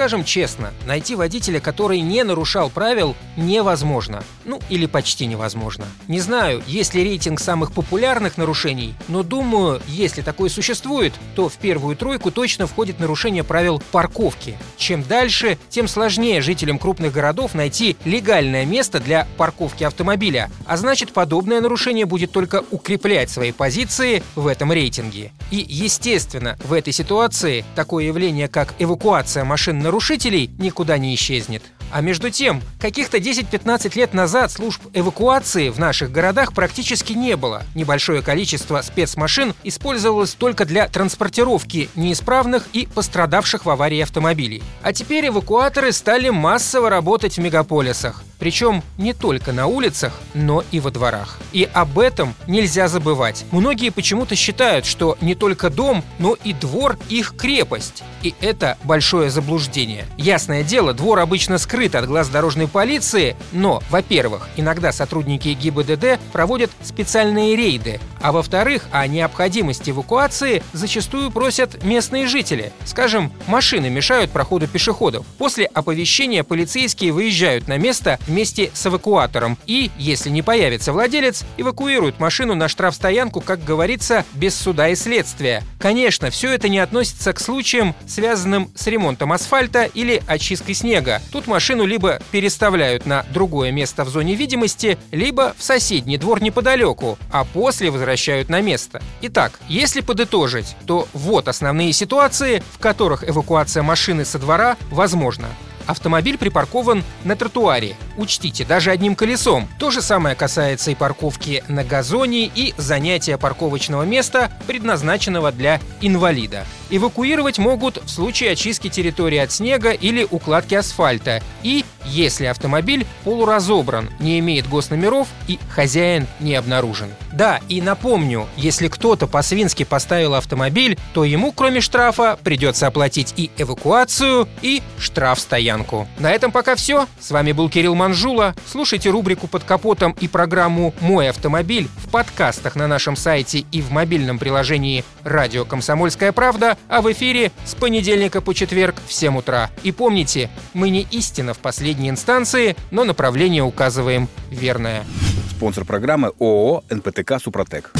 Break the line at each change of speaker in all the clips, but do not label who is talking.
Скажем честно, найти водителя, который не нарушал правил, невозможно. Ну, или почти невозможно. Не знаю, есть ли рейтинг самых популярных нарушений, но думаю, если такой существует, то в первую тройку точно входит нарушение правил парковки. Чем дальше, тем сложнее жителям крупных городов найти легальное место для парковки автомобиля, а значит подобное нарушение будет только укреплять свои позиции в этом рейтинге. И, естественно, в этой ситуации такое явление, как эвакуация машин нарушителей, никуда не исчезнет. А между тем, каких-то 10-15 лет назад служб эвакуации в наших городах практически не было. Небольшое количество спецмашин использовалось только для транспортировки неисправных и пострадавших в аварии автомобилей. А теперь эвакуаторы стали массово работать в мегаполисах. Причем не только на улицах, но и во дворах. И об этом нельзя забывать. Многие почему-то считают, что не только дом, но и двор их крепость. И это большое заблуждение. Ясное дело, двор обычно скрыт от глаз дорожной полиции, но, во-первых, иногда сотрудники ГИБДД проводят специальные рейды, а во-вторых, о необходимости эвакуации зачастую просят местные жители. Скажем, машины мешают проходу пешеходов. После оповещения полицейские выезжают на место вместе с эвакуатором и, если не появится владелец, эвакуируют машину на штрафстоянку, как говорится, без суда и следствия. Конечно, все это не относится к случаям, связанным с ремонтом асфальта или очисткой снега. Тут машину либо переставляют на другое место в зоне видимости, либо в соседний двор неподалеку, а после возвращают на место. Итак, если подытожить, то вот основные ситуации, в которых эвакуация машины со двора возможна. Автомобиль припаркован на тротуаре. Учтите, даже одним колесом. То же самое касается и парковки на газоне и занятия парковочного места, предназначенного для инвалида. Эвакуировать могут в случае очистки территории от снега или укладки асфальта. И если автомобиль полуразобран, не имеет госномеров и хозяин не обнаружен. Да, и напомню, если кто-то по-свински поставил автомобиль, то ему, кроме штрафа, придется оплатить и эвакуацию, и штраф-стоянку. На этом пока все. С вами был Кирилл Манжула. Слушайте рубрику «Под капотом» и программу «Мой автомобиль» в подкастах на нашем сайте и в мобильном приложении «Радио Комсомольская правда», а в эфире с понедельника по четверг в 7 утра. И помните, мы не истина в последней инстанции, но направление указываем верное.
Спонсор программы ООО «НПТК Супротек».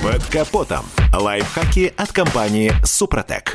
Под капотом. Лайфхаки от компании «Супротек».